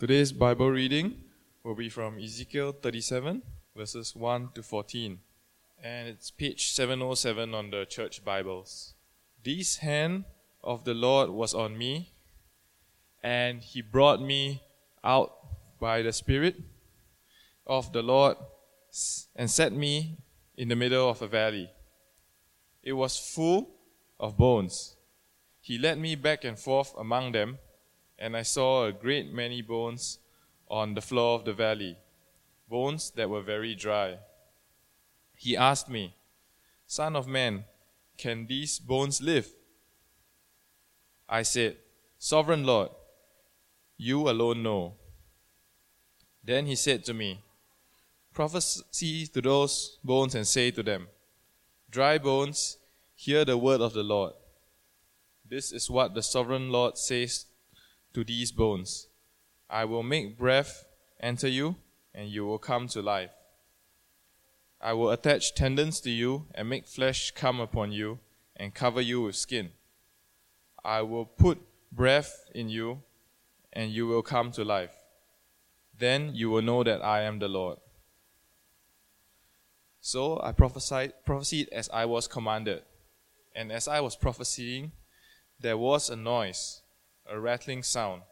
Today's Bible reading will be from Ezekiel 37, verses 1 to 14, and it's page 707 on the church Bibles. This hand of the Lord was on me, and he brought me out by the Spirit of the Lord and set me in the middle of a valley. It was full of bones. He led me back and forth among them, and I saw a great many bones on the floor of the valley, bones that were very dry. He asked me, Son of man, can these bones live? I said, Sovereign Lord, you alone know. Then he said to me, Prophesy to those bones and say to them, Dry bones, hear the word of the Lord. This is what the sovereign Lord says to these bones I will make breath enter you, and you will come to life. I will attach tendons to you and make flesh come upon you and cover you with skin. I will put breath in you, and you will come to life. Then you will know that I am the Lord. So I prophesied, prophesied as I was commanded. And as I was prophesying, there was a noise, a rattling sound,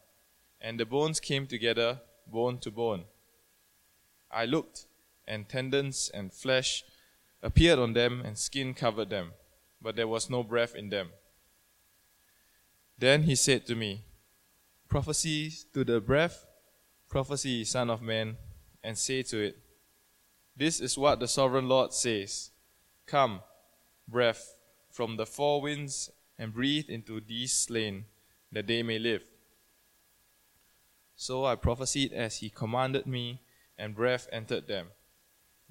and the bones came together, bone to bone. I looked, and tendons and flesh appeared on them, and skin covered them, but there was no breath in them. Then he said to me, Prophesy to the breath, prophesy, Son of Man, and say to it, This is what the sovereign Lord says Come, breath, from the four winds, and breathe into these slain, that they may live. So I prophesied as he commanded me, and breath entered them.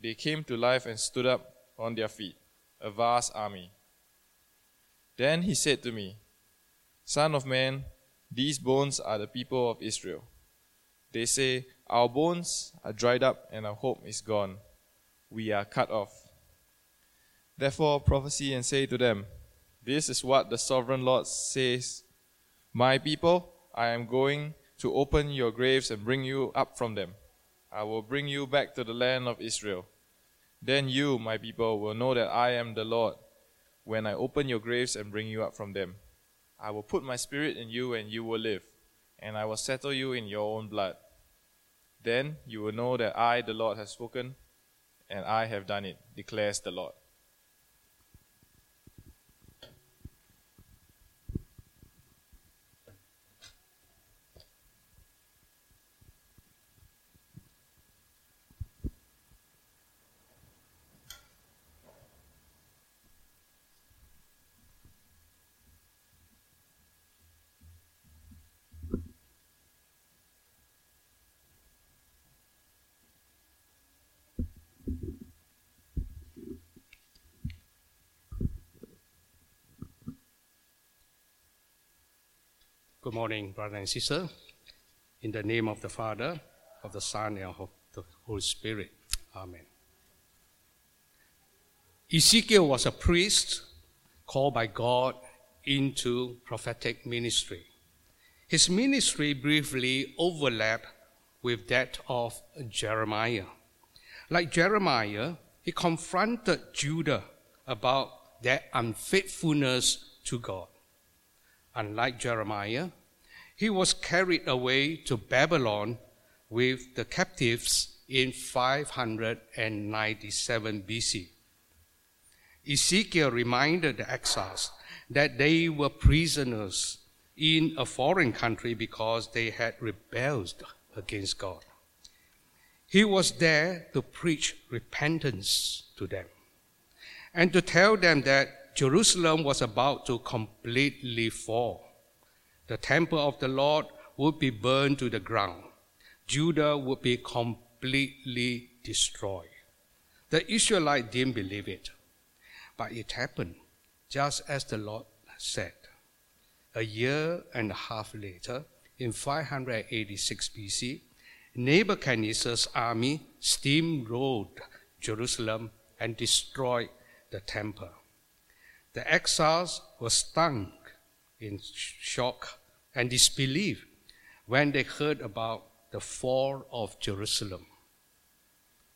They came to life and stood up on their feet, a vast army. Then he said to me, Son of man, these bones are the people of Israel. They say, Our bones are dried up and our hope is gone. We are cut off. Therefore prophesy and say to them, This is what the sovereign Lord says My people, I am going to open your graves and bring you up from them. I will bring you back to the land of Israel. Then you, my people, will know that I am the Lord when I open your graves and bring you up from them. I will put my spirit in you and you will live, and I will settle you in your own blood. Then you will know that I, the Lord, have spoken, and I have done it, declares the Lord. Good morning, brother and sister. In the name of the Father, of the Son, and of the Holy Spirit. Amen. Ezekiel was a priest called by God into prophetic ministry. His ministry briefly overlapped with that of Jeremiah. Like Jeremiah, he confronted Judah about their unfaithfulness to God. Unlike Jeremiah, he was carried away to Babylon with the captives in 597 BC. Ezekiel reminded the exiles that they were prisoners in a foreign country because they had rebelled against God. He was there to preach repentance to them and to tell them that Jerusalem was about to completely fall. The temple of the Lord would be burned to the ground. Judah would be completely destroyed. The Israelites didn't believe it, but it happened just as the Lord said. A year and a half later, in 586 BC, Nebuchadnezzar's army steamrolled Jerusalem and destroyed the temple. The exiles were stung in shock and disbelief when they heard about the fall of Jerusalem.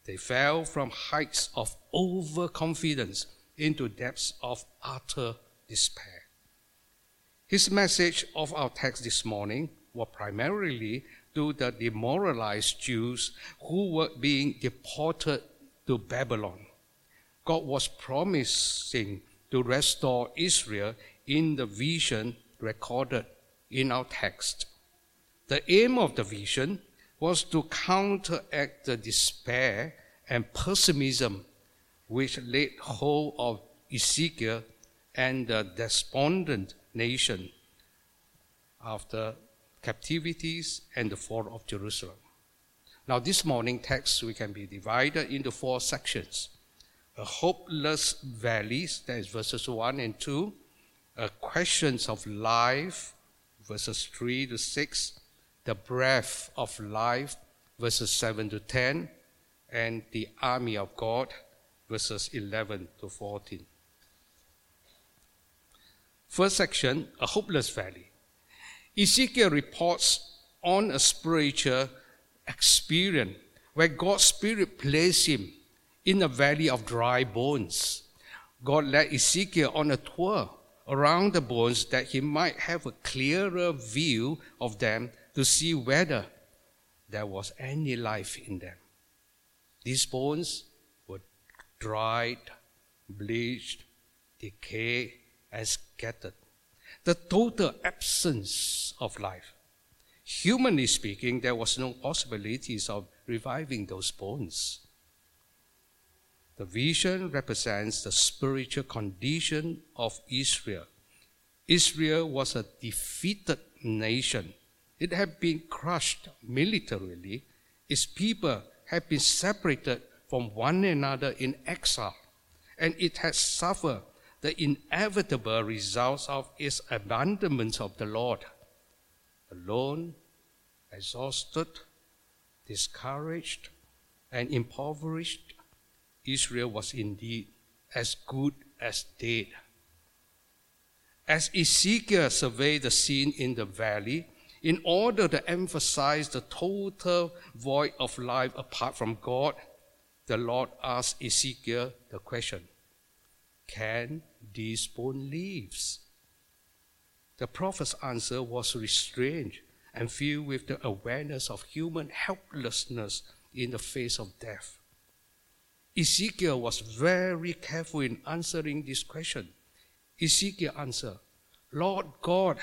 They fell from heights of overconfidence into depths of utter despair. His message of our text this morning was primarily to the demoralized Jews who were being deported to Babylon. God was promising to restore Israel in the vision recorded in our text. The aim of the vision was to counteract the despair and pessimism which laid hold of Ezekiel and the despondent nation after captivities and the fall of Jerusalem. Now, this morning text we can be divided into four sections: a hopeless valley, that is verses one and two; a questions of life, verses three to six; the breath of life, verses 7 to 10, and the army of God, verses 11 to 14. First section, a hopeless valley. Ezekiel reports on a spiritual experience where God's Spirit placed him in a valley of dry bones. God led Ezekiel on a tour around the bones that he might have a clearer view of them to see whether there was any life in them. These bones were dried, bleached, decayed, and scattered. The total absence of life. Humanly speaking, there was no possibilities of reviving those bones. The vision represents the spiritual condition of Israel. Israel was a defeated nation it had been crushed militarily. Its people had been separated from one another in exile, and it had suffered the inevitable results of its abandonment of the Lord. Alone, exhausted, discouraged, and impoverished, Israel was indeed as good as dead. As Ezekiel surveyed the scene in the valley, in order to emphasize the total void of life apart from God, the Lord asked Ezekiel the question Can these bones live? The prophet's answer was restrained and filled with the awareness of human helplessness in the face of death. Ezekiel was very careful in answering this question. Ezekiel answered, Lord God,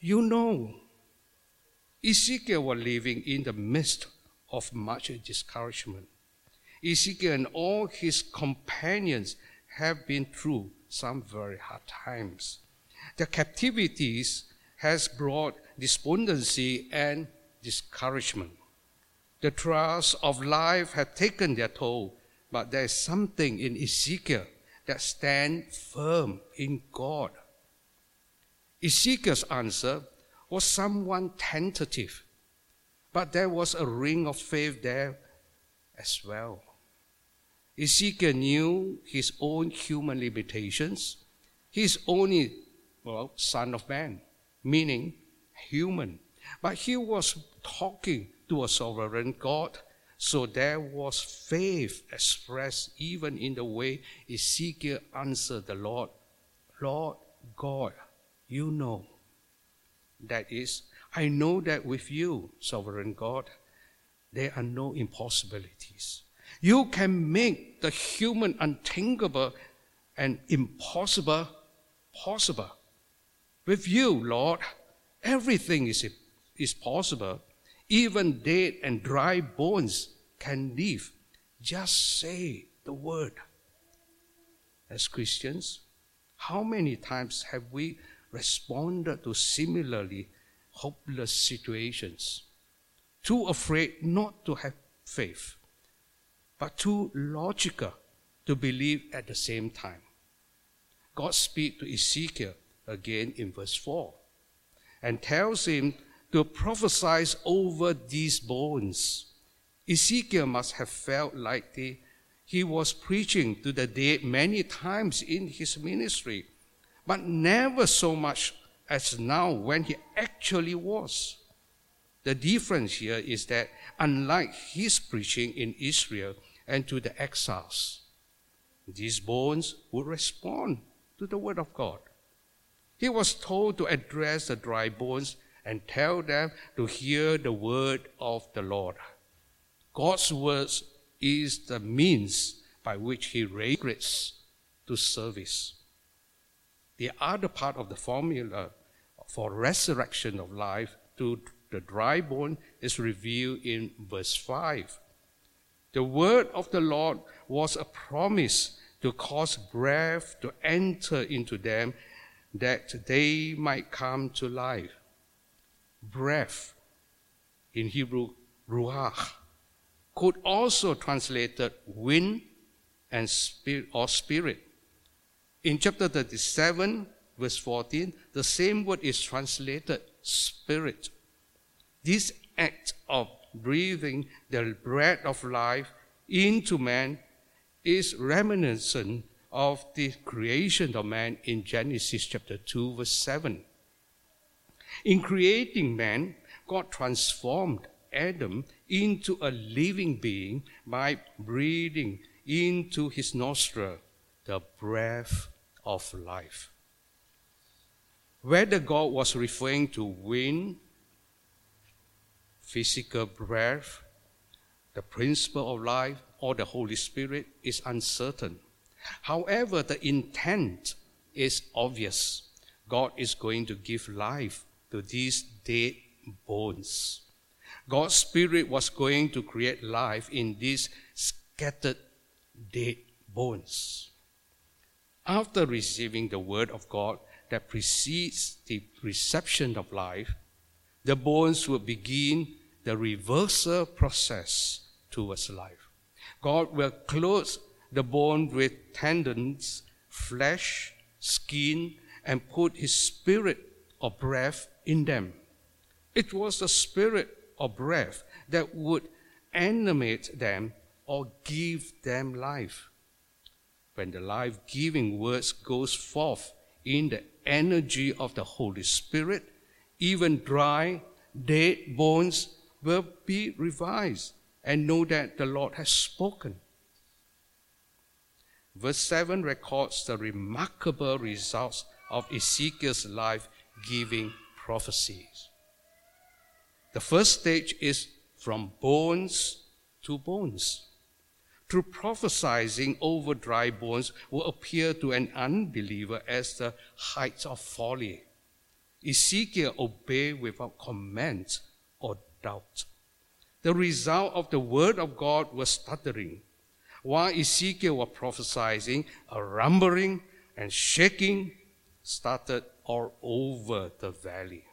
you know Ezekiel was living in the midst of much discouragement. Ezekiel and all his companions have been through some very hard times. The captivities has brought despondency and discouragement. The trials of life have taken their toll, but there is something in Ezekiel that stands firm in God. Ezekiel's answer was somewhat tentative, but there was a ring of faith there as well. Ezekiel knew his own human limitations. He is only, well, son of man, meaning human. But he was talking to a sovereign God, so there was faith expressed even in the way Ezekiel answered the Lord Lord God, you know. That is, I know that with you, sovereign God, there are no impossibilities. You can make the human unthinkable and impossible possible. With you, Lord, everything is, is possible. Even dead and dry bones can live. Just say the word. As Christians, how many times have we responded to similarly hopeless situations, too afraid not to have faith, but too logical to believe at the same time. God speaks to Ezekiel again in verse 4 and tells him to prophesy over these bones. Ezekiel must have felt like the, he was preaching to the dead many times in his ministry but never so much as now when he actually was. The difference here is that unlike his preaching in Israel and to the exiles, these bones would respond to the word of God. He was told to address the dry bones and tell them to hear the word of the Lord. God's words is the means by which he raises to service. The other part of the formula for resurrection of life to the dry bone is revealed in verse 5. The word of the Lord was a promise to cause breath to enter into them that they might come to life. Breath, in Hebrew, ruach, could also translated wind and spirit or spirit. In chapter 37, verse 14, the same word is translated spirit. This act of breathing the breath of life into man is reminiscent of the creation of man in Genesis chapter 2, verse 7. In creating man, God transformed Adam into a living being by breathing into his nostril the breath of life. Whether God was referring to wind, physical breath, the principle of life, or the Holy Spirit is uncertain. However, the intent is obvious. God is going to give life to these dead bones. God's Spirit was going to create life in these scattered dead bones. After receiving the Word of God that precedes the reception of life, the bones will begin the reversal process towards life. God will clothe the bone with tendons, flesh, skin, and put his spirit or breath in them. It was the spirit or breath that would animate them or give them life. When the life giving words goes forth in the energy of the Holy Spirit, even dry, dead bones will be revived and know that the Lord has spoken. Verse 7 records the remarkable results of Ezekiel's life giving prophecies. The first stage is from bones to bones. Through prophesying over dry bones will appear to an unbeliever as the heights of folly. Ezekiel obeyed without comment or doubt. The result of the word of God was stuttering. While Ezekiel was prophesying, a rumbling and shaking started all over the valley.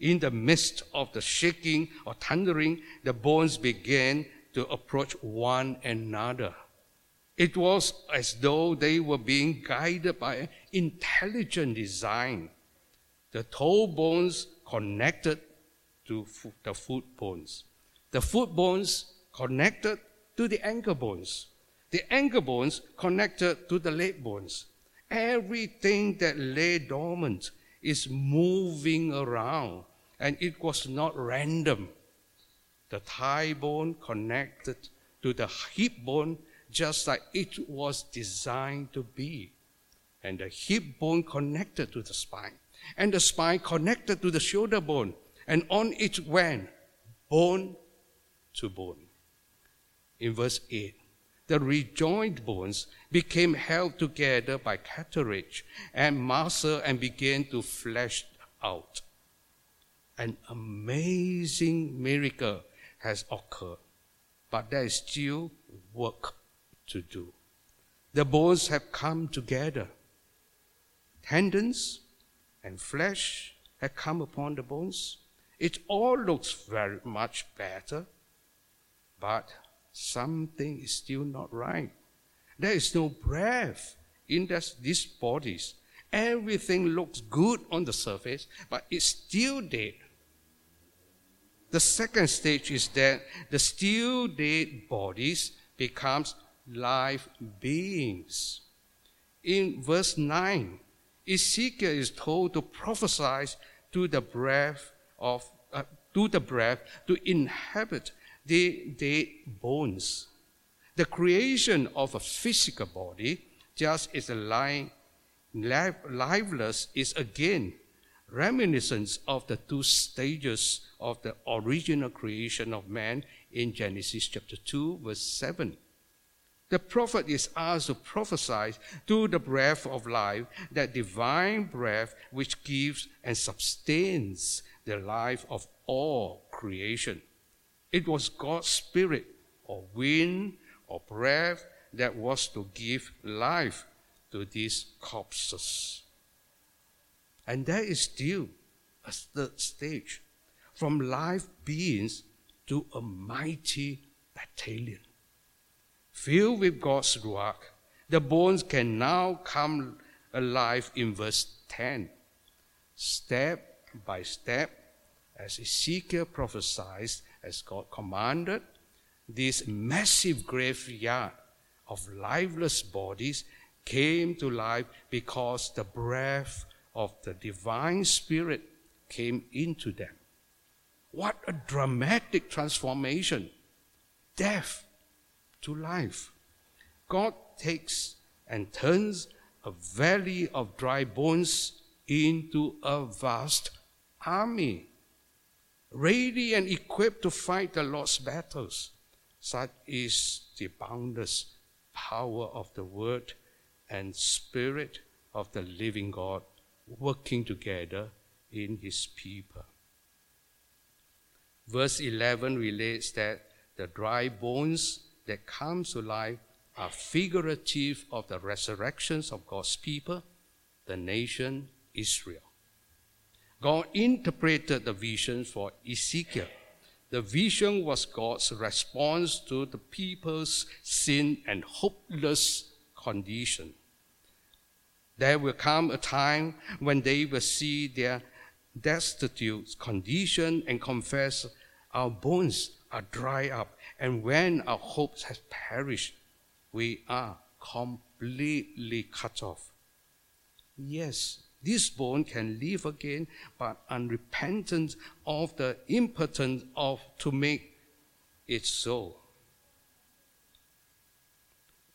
In the midst of the shaking or thundering, the bones began to approach one another. It was as though they were being guided by an intelligent design. The toe bones connected to the foot bones. The foot bones connected to the ankle bones. The ankle bones connected to the leg bones. Everything that lay dormant is moving around, and it was not random. The thigh bone connected to the hip bone just like it was designed to be. And the hip bone connected to the spine. And the spine connected to the shoulder bone. And on it went bone to bone. In verse 8, the rejoined bones became held together by cartilage and muscle and began to flesh out. An amazing miracle has occurred, but there is still work to do. The bones have come together. Tendons and flesh have come upon the bones. It all looks very much better, but something is still not right. There is no breath in this, these bodies. Everything looks good on the surface, but it's still dead. The second stage is that the still dead bodies becomes live beings. In verse 9, Ezekiel is told to prophesy to the breath of uh, to the breath to inhabit the dead bones. The creation of a physical body, just as a life, lifeless, is again reminiscence of the two stages of the original creation of man in Genesis chapter 2, verse 7. The prophet is asked to prophesy to the breath of life, that divine breath which gives and sustains the life of all creation. It was God's spirit, or wind, or breath that was to give life to these corpses. And there is still a third stage from live beings to a mighty battalion. Filled with God's Ruach, the bones can now come alive in verse 10. Step by step, as Ezekiel prophesies, as God commanded, this massive graveyard of lifeless bodies came to life because the breath of the divine spirit came into them. What a dramatic transformation! Death to life. God takes and turns a valley of dry bones into a vast army, ready and equipped to fight the Lord's battles. Such is the boundless power of the Word and Spirit of the living God working together in His people. Verse 11 relates that the dry bones that come to life are figurative of the resurrections of God's people, the nation Israel. God interpreted the vision for Ezekiel. The vision was God's response to the people's sin and hopeless condition. There will come a time when they will see their destitute condition and confess, Our bones are dry up, and when our hopes have perished, we are completely cut off. Yes, this bone can live again, but unrepentant of the impotence of to make it so.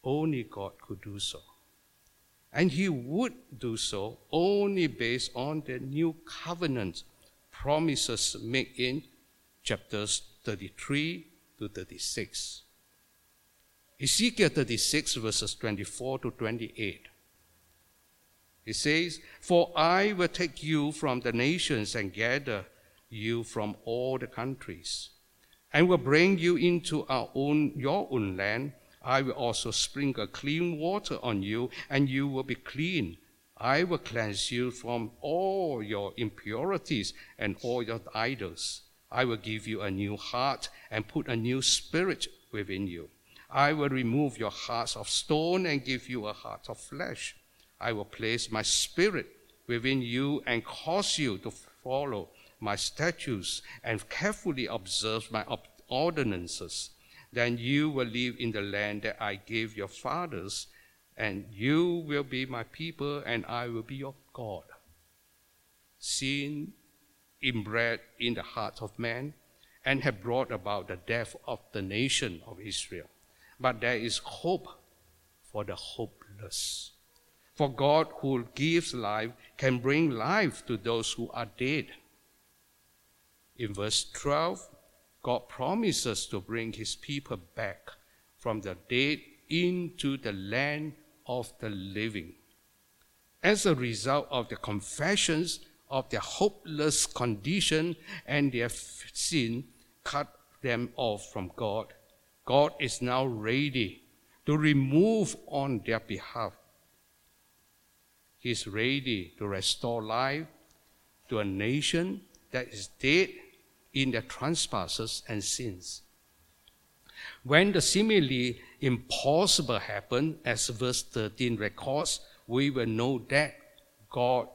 Only God could do so. And he would do so only based on the new covenant promises made in chapters 33 to 36. Ezekiel 36, verses 24 to 28. It says, For I will take you from the nations and gather you from all the countries, and will bring you into our own, your own land I will also sprinkle clean water on you, and you will be clean. I will cleanse you from all your impurities and all your idols. I will give you a new heart and put a new spirit within you. I will remove your hearts of stone and give you a heart of flesh. I will place my spirit within you and cause you to follow my statutes and carefully observe my ordinances then you will live in the land that I gave your fathers, and you will be my people, and I will be your God. Sin inbred in the heart of man and have brought about the death of the nation of Israel. But there is hope for the hopeless. For God, who gives life, can bring life to those who are dead. In verse 12, God promises to bring his people back from the dead into the land of the living. As a result of the confessions of their hopeless condition and their sin cut them off from God, God is now ready to remove on their behalf. He is ready to restore life to a nation that is dead in their trespasses and sins. When the seemingly impossible happened, as verse 13 records, we will know that God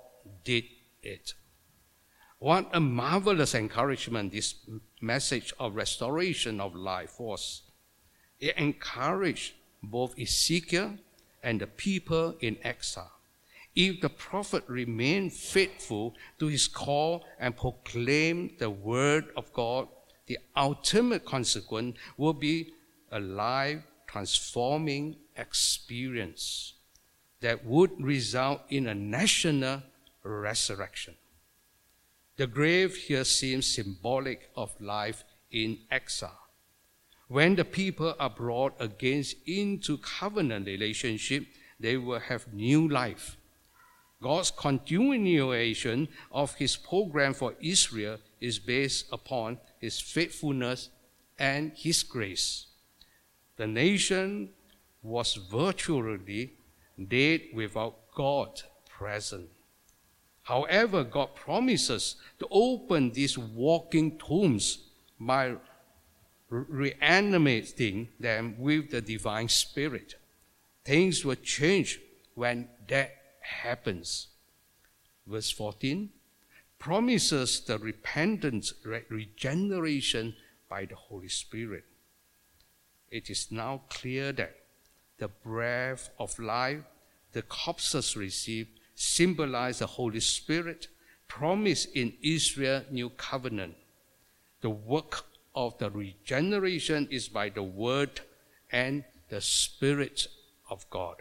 did it. What a marvelous encouragement this message of restoration of life was. It encouraged both Ezekiel and the people in exile. If the prophet remained faithful to his call and proclaimed the word of God, the ultimate consequence will be a life transforming experience that would result in a national resurrection. The grave here seems symbolic of life in exile. When the people are brought against into covenant relationship, they will have new life. God's continuation of his program for Israel is based upon his faithfulness and his grace. The nation was virtually dead without God present. However, God promises to open these walking tombs by reanimating them with the divine spirit. Things will change when that happens. Verse 14 promises the repentance, regeneration by the Holy Spirit. It is now clear that the breath of life the corpses received symbolize the Holy Spirit promised in Israel new covenant. The work of the regeneration is by the word and the spirit of God.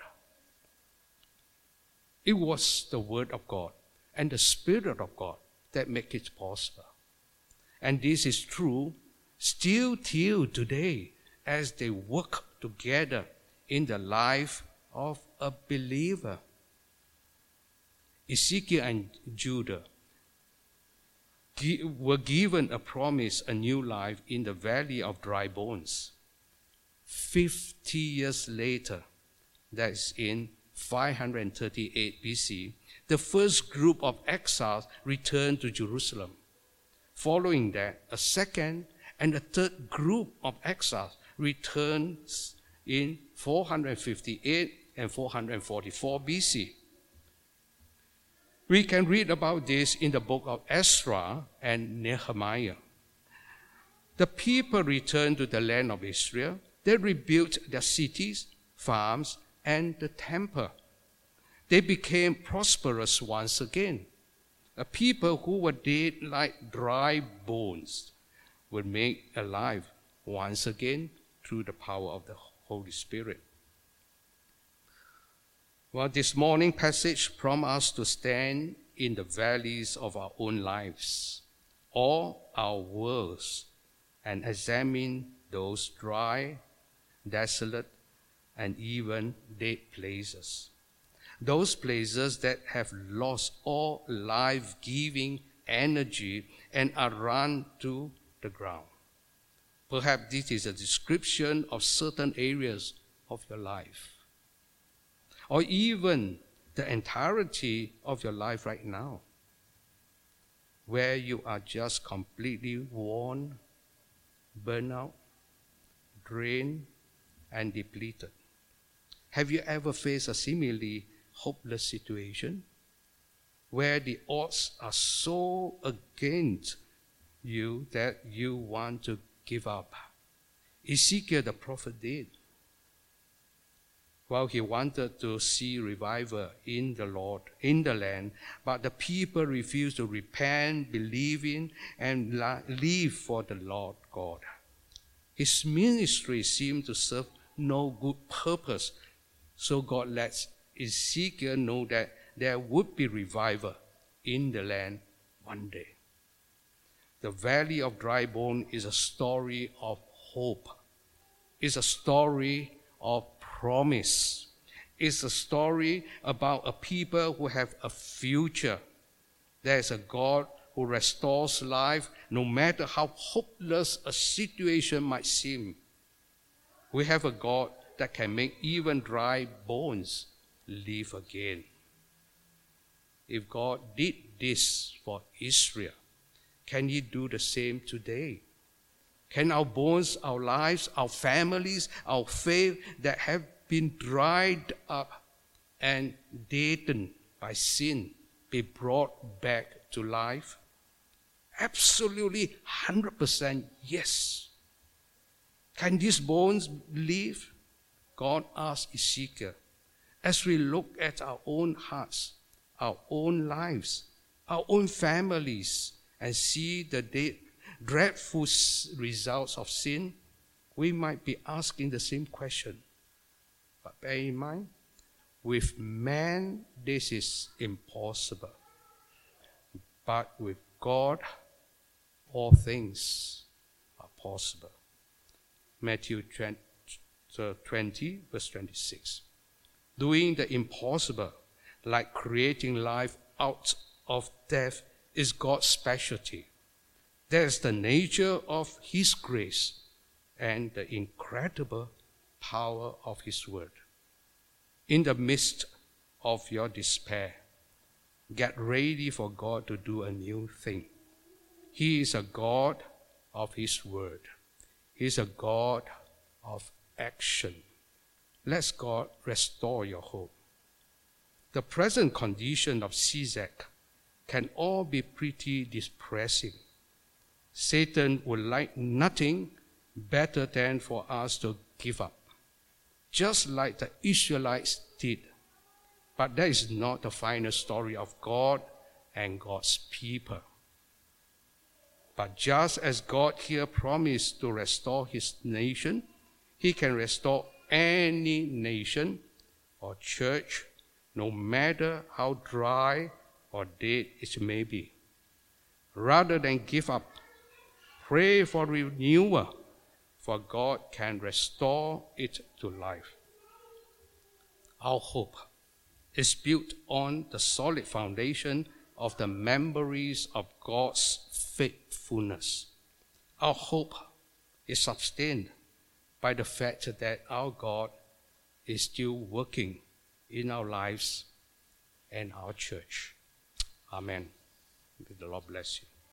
It was the Word of God and the Spirit of God that make it possible. And this is true still till today as they work together in the life of a believer. Ezekiel and Judah were given a promise, a new life in the valley of dry bones. Fifty years later, that's in 538 BC, the first group of exiles returned to Jerusalem. Following that, a second and a third group of exiles returns in 458 and 444 BC. We can read about this in the book of Ezra and Nehemiah. The people returned to the land of Israel. They rebuilt their cities, farms, and the temple. They became prosperous once again. A people who were dead like dry bones were made alive once again through the power of the Holy Spirit. Well, this morning passage prompts us to stand in the valleys of our own lives, all our worlds, and examine those dry, desolate, and even dead places. Those places that have lost all life giving energy and are run to the ground. Perhaps this is a description of certain areas of your life, or even the entirety of your life right now, where you are just completely worn, burnt out, drained, and depleted. Have you ever faced a similarly hopeless situation where the odds are so against you that you want to give up? Ezekiel the prophet did. Well, he wanted to see revival in the Lord, in the land, but the people refused to repent, believe in, and live for the Lord God. His ministry seemed to serve no good purpose so God lets Ezekiel know that there would be revival in the land one day. The valley of dry bone is a story of hope. It's a story of promise. It's a story about a people who have a future. There's a God who restores life no matter how hopeless a situation might seem. We have a God that can make even dry bones live again. If God did this for Israel, can He do the same today? Can our bones, our lives, our families, our faith that have been dried up and deadened by sin be brought back to life? Absolutely 100% yes. Can these bones live? God asked Ezekiel, as we look at our own hearts, our own lives, our own families, and see the de- dreadful results of sin, we might be asking the same question. But bear in mind, with man, this is impossible. But with God, all things are possible. Matthew 20, uh, 20, verse 26. Doing the impossible, like creating life out of death, is God's specialty. That is the nature of His grace and the incredible power of His word. In the midst of your despair, get ready for God to do a new thing. He is a God of His word. He is a God of action. Let God restore your hope. The present condition of CZAC can all be pretty depressing. Satan would like nothing better than for us to give up, just like the Israelites did. But that is not the final story of God and God's people. But just as God here promised to restore his nation, he can restore any nation or church, no matter how dry or dead it may be. Rather than give up, pray for renewal, for God can restore it to life. Our hope is built on the solid foundation of the memories of God's faithfulness. Our hope is sustained by the fact that our God is still working in our lives and our church. Amen. May the Lord bless you.